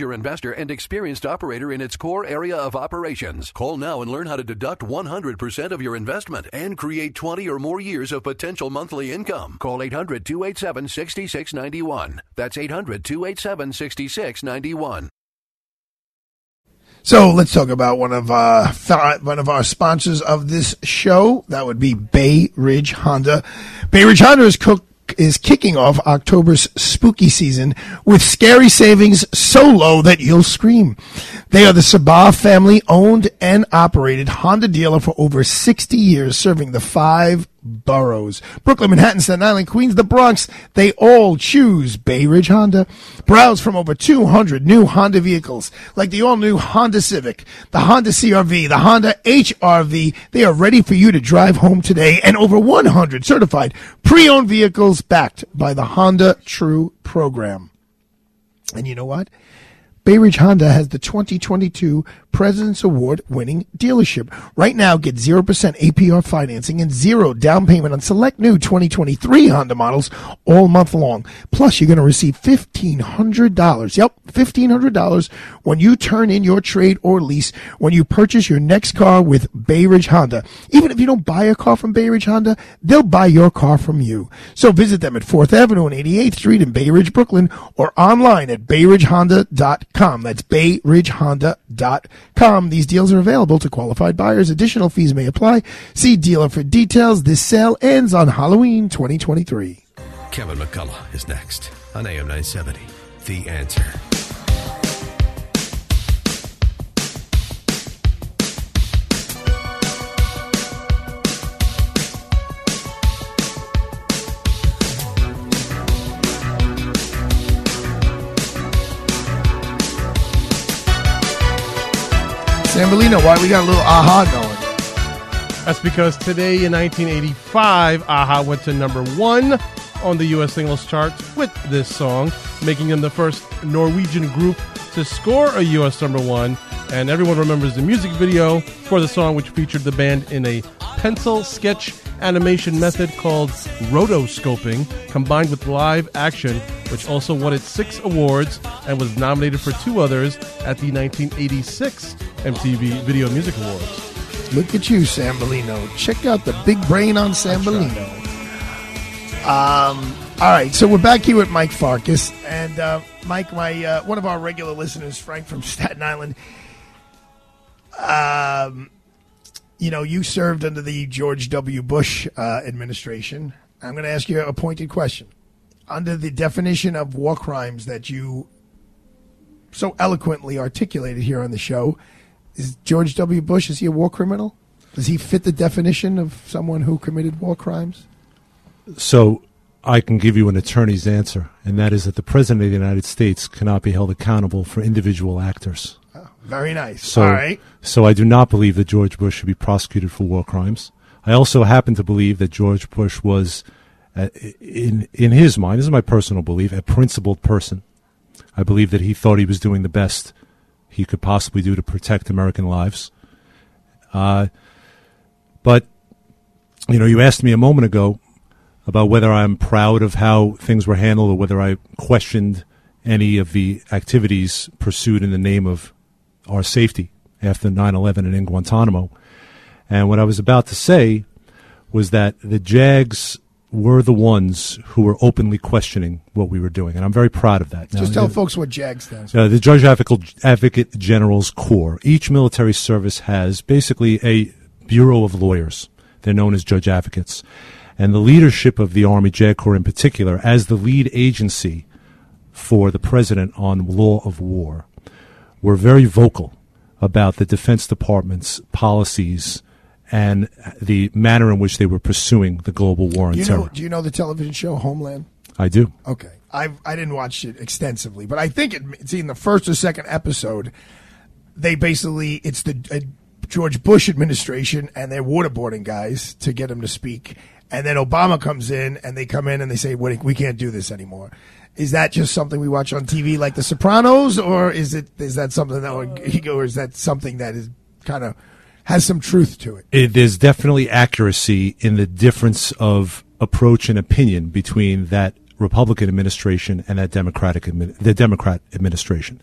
investor and experienced operator in its core area of operations. Call now and learn how to deduct 100% of your investment and create 20 or more years of potential monthly income. Call 800-287-6691. That's 800-287-6691. So let's talk about one of uh, one of our sponsors of this show. That would be Bay Ridge Honda. Bay Ridge Honda is cook is kicking off October's spooky season with scary savings so low that you'll scream. They are the Sabah family owned and operated Honda dealer for over 60 years, serving the five boroughs. Brooklyn, Manhattan, Staten Island, Queens, the Bronx. They all choose Bay Ridge Honda. Browse from over 200 new Honda vehicles, like the all-new Honda Civic, the Honda CRV, the Honda HRV. They are ready for you to drive home today, and over 100 certified pre-owned vehicles backed by the Honda True program. And you know what? Bay Ridge Honda has the 2022 President's Award winning dealership. Right now, get 0% APR financing and zero down payment on select new 2023 Honda models all month long. Plus, you're going to receive $1,500. Yep, $1,500 when you turn in your trade or lease when you purchase your next car with Bay Ridge Honda. Even if you don't buy a car from Bay Ridge Honda, they'll buy your car from you. So visit them at 4th Avenue and 88th Street in Bay Ridge, Brooklyn, or online at bayridgehonda.com. That's bayridgehonda.com. These deals are available to qualified buyers. Additional fees may apply. See dealer for details. This sale ends on Halloween 2023. Kevin McCullough is next on AM 970. The answer. Sambolino, why we got a little A-Ha going? That's because today in 1985, A-Ha went to number one on the U.S. singles charts with this song, making them the first Norwegian group to score a U.S. number one. And everyone remembers the music video for the song, which featured the band in a pencil sketch animation method called rotoscoping, combined with live action, which also won its six awards and was nominated for two others at the 1986 MTV Video Music Awards. Look at you, Sambolino. Check out the big brain on Sambolino. Um, all right, so we're back here with Mike Farkas. And uh, Mike, my uh, one of our regular listeners, Frank from Staten Island, um, you know, you served under the George W. Bush uh, administration. I'm going to ask you a pointed question. Under the definition of war crimes that you so eloquently articulated here on the show, is George W. Bush is he a war criminal? Does he fit the definition of someone who committed war crimes? So I can give you an attorney's answer, and that is that the President of the United States cannot be held accountable for individual actors. Very nice. So, All right. so I do not believe that George Bush should be prosecuted for war crimes. I also happen to believe that George Bush was, uh, in in his mind, this is my personal belief, a principled person. I believe that he thought he was doing the best he could possibly do to protect American lives. Uh, but you know, you asked me a moment ago about whether I'm proud of how things were handled or whether I questioned any of the activities pursued in the name of our safety after 9/11 and in Guantanamo. And what I was about to say was that the JAGs were the ones who were openly questioning what we were doing, and I'm very proud of that. Just Now, tell the- folks what JAG stands for. uh, the Judge Advocate, Advocate General's Corps. Each military service has basically a bureau of lawyers. They're known as judge advocates. And the leadership of the Army JAG Corps in particular, as the lead agency for the president on law of war, were very vocal about the Defense Department's policies and the manner in which they were pursuing the global war on you terror. know, do you know the television show Homeland? I do. Okay. I I didn't watch it extensively, but I think it, it's in the first or second episode. They basically it's the uh, George Bush administration and their waterboarding guys to get him to speak, and then Obama comes in and they come in and they say we can't do this anymore. Is that just something we watch on TV like The Sopranos, or is it is that something that would, or is that something that is kind of has some truth to it? it, there's definitely accuracy in the difference of approach and opinion between that Republican administration and that Democratic the Democrat administration.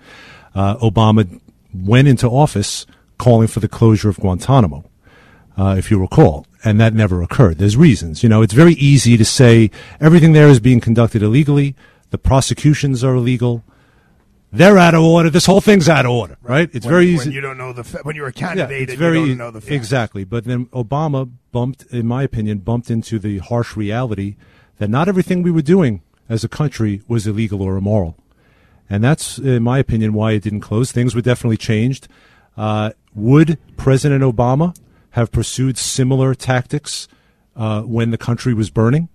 Uh, Obama went into office calling for the closure of Guantanamo, uh, if you recall, and that never occurred. There's reasons, you know. It's very easy to say everything there is being conducted illegally. The prosecutions are illegal. They're out of order. This whole thing's out of order, right? It's When- very easy. when you don't know the fa- when you're a candidate, Yeah, it's very you don't know the facts. exactly. But then Obama bumped, in my opinion, bumped into the harsh reality that not everything we were doing as a country was illegal or immoral, and that's, in my opinion, why it didn't close. Things were definitely changed. Uh, would President Obama have pursued similar tactics uh, when the country was burning?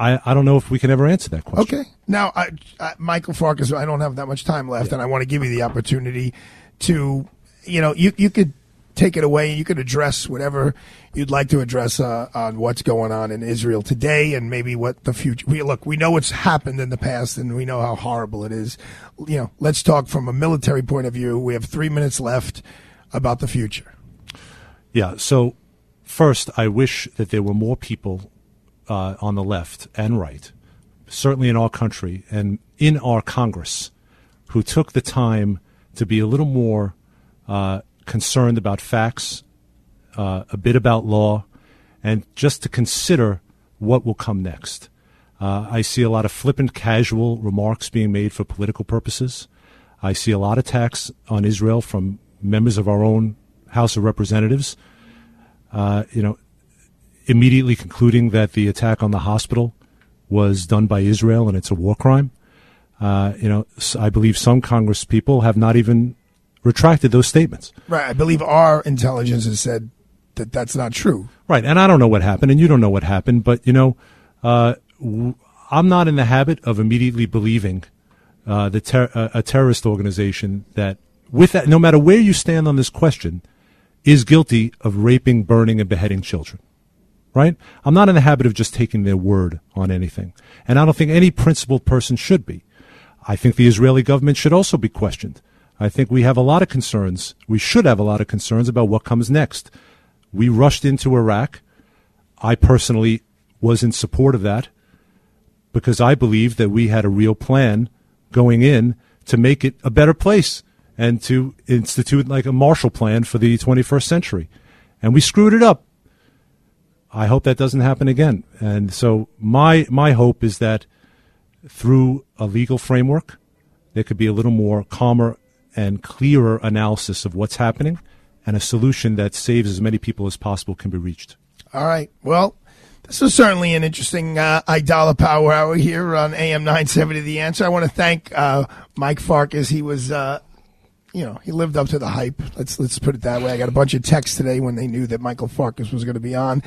I, I don't know if we can ever answer that question. Okay. Now, I, I, Michael Farkas, I don't have that much time left, and I want to give you the opportunity to, you know, you you could take it away and you could address whatever you'd like to address uh, on what's going on in Israel today and maybe what the future. We look, we know what's happened in the past, and we know how horrible it is. You know, let's talk from a military point of view. We have three minutes left about the future. Yeah. So, first, I wish that there were more people uh, on the left and right, certainly in our country and in our Congress, who took the time to be a little more uh, concerned about facts, uh, a bit about law, and just to consider what will come next. Uh, I see a lot of flippant, casual remarks being made for political purposes. I see a lot of attacks on Israel from members of our own House of Representatives. Uh, you know, immediately concluding that the attack on the hospital was done by Israel and it's a war crime. Uh, you know, I believe some Congress people have not even retracted those statements. Right. I believe our intelligence has said that that's not true. Right, and I don't know what happened, and you don't know what happened, but you know, uh, w- I'm not in the habit of immediately believing uh, the ter- uh, a terrorist organization that with that, no matter where you stand on this question, is guilty of raping, burning, and beheading children. Right? I'm not in the habit of just taking their word on anything. And I don't think any principled person should be. I think the Israeli government should also be questioned. I think we have a lot of concerns. We should have a lot of concerns about what comes next. We rushed into Iraq. I personally was in support of that because I believed that we had a real plan going in to make it a better place and to institute like a Marshall Plan for the 21st century. And we screwed it up. I hope that doesn't happen again. And so my my hope is that through a legal framework, there could be a little more calmer and clearer analysis of what's happening, and a solution that saves as many people as possible can be reached. All right. Well, this was certainly an interesting uh, Aidala Power Hour here on AM 970 The Answer. I want to thank uh, Mike Farkas. He was, uh, you know, he lived up to the hype. Let's let's put it that way. I got a bunch of texts today when they knew that Michael Farkas was going to be on.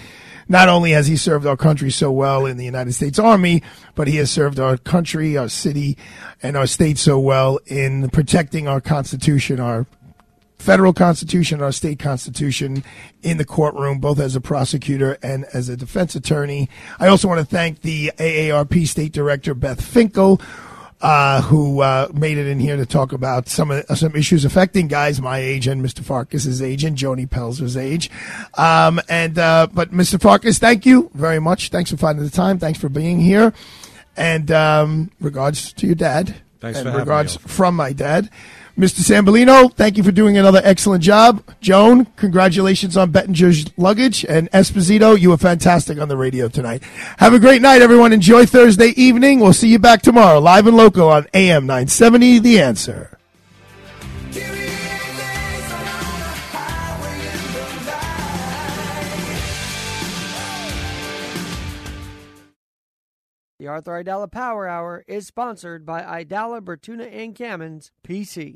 Not only has he served our country so well in the United States Army, but he has served our country, our city, and our state so well in protecting our Constitution, our federal constitution, our state constitution in the courtroom, both as a prosecutor and as a defense attorney. I also want to thank the AARP state director, Beth Finkel, uh, who uh, made it in here to talk about some of, some issues affecting guys my age and Mr. Farkas's age and Joni Pelzer's age. Um, and uh, but Mr. Farkas, thank you very much. Thanks for finding the time. Thanks for being here. And um, regards to your dad. Thanks and for having regards from my dad. Mr. Sambolino, thank you for doing another excellent job. Joan, congratulations on Bettinger's luggage. And Esposito, you were fantastic on the radio tonight. Have a great night, everyone. Enjoy Thursday evening. We'll see you back tomorrow, live and local on AM 970, The Answer. The Arthur Aidala Power Hour is sponsored by Aidala Bertuna and Kamins PC.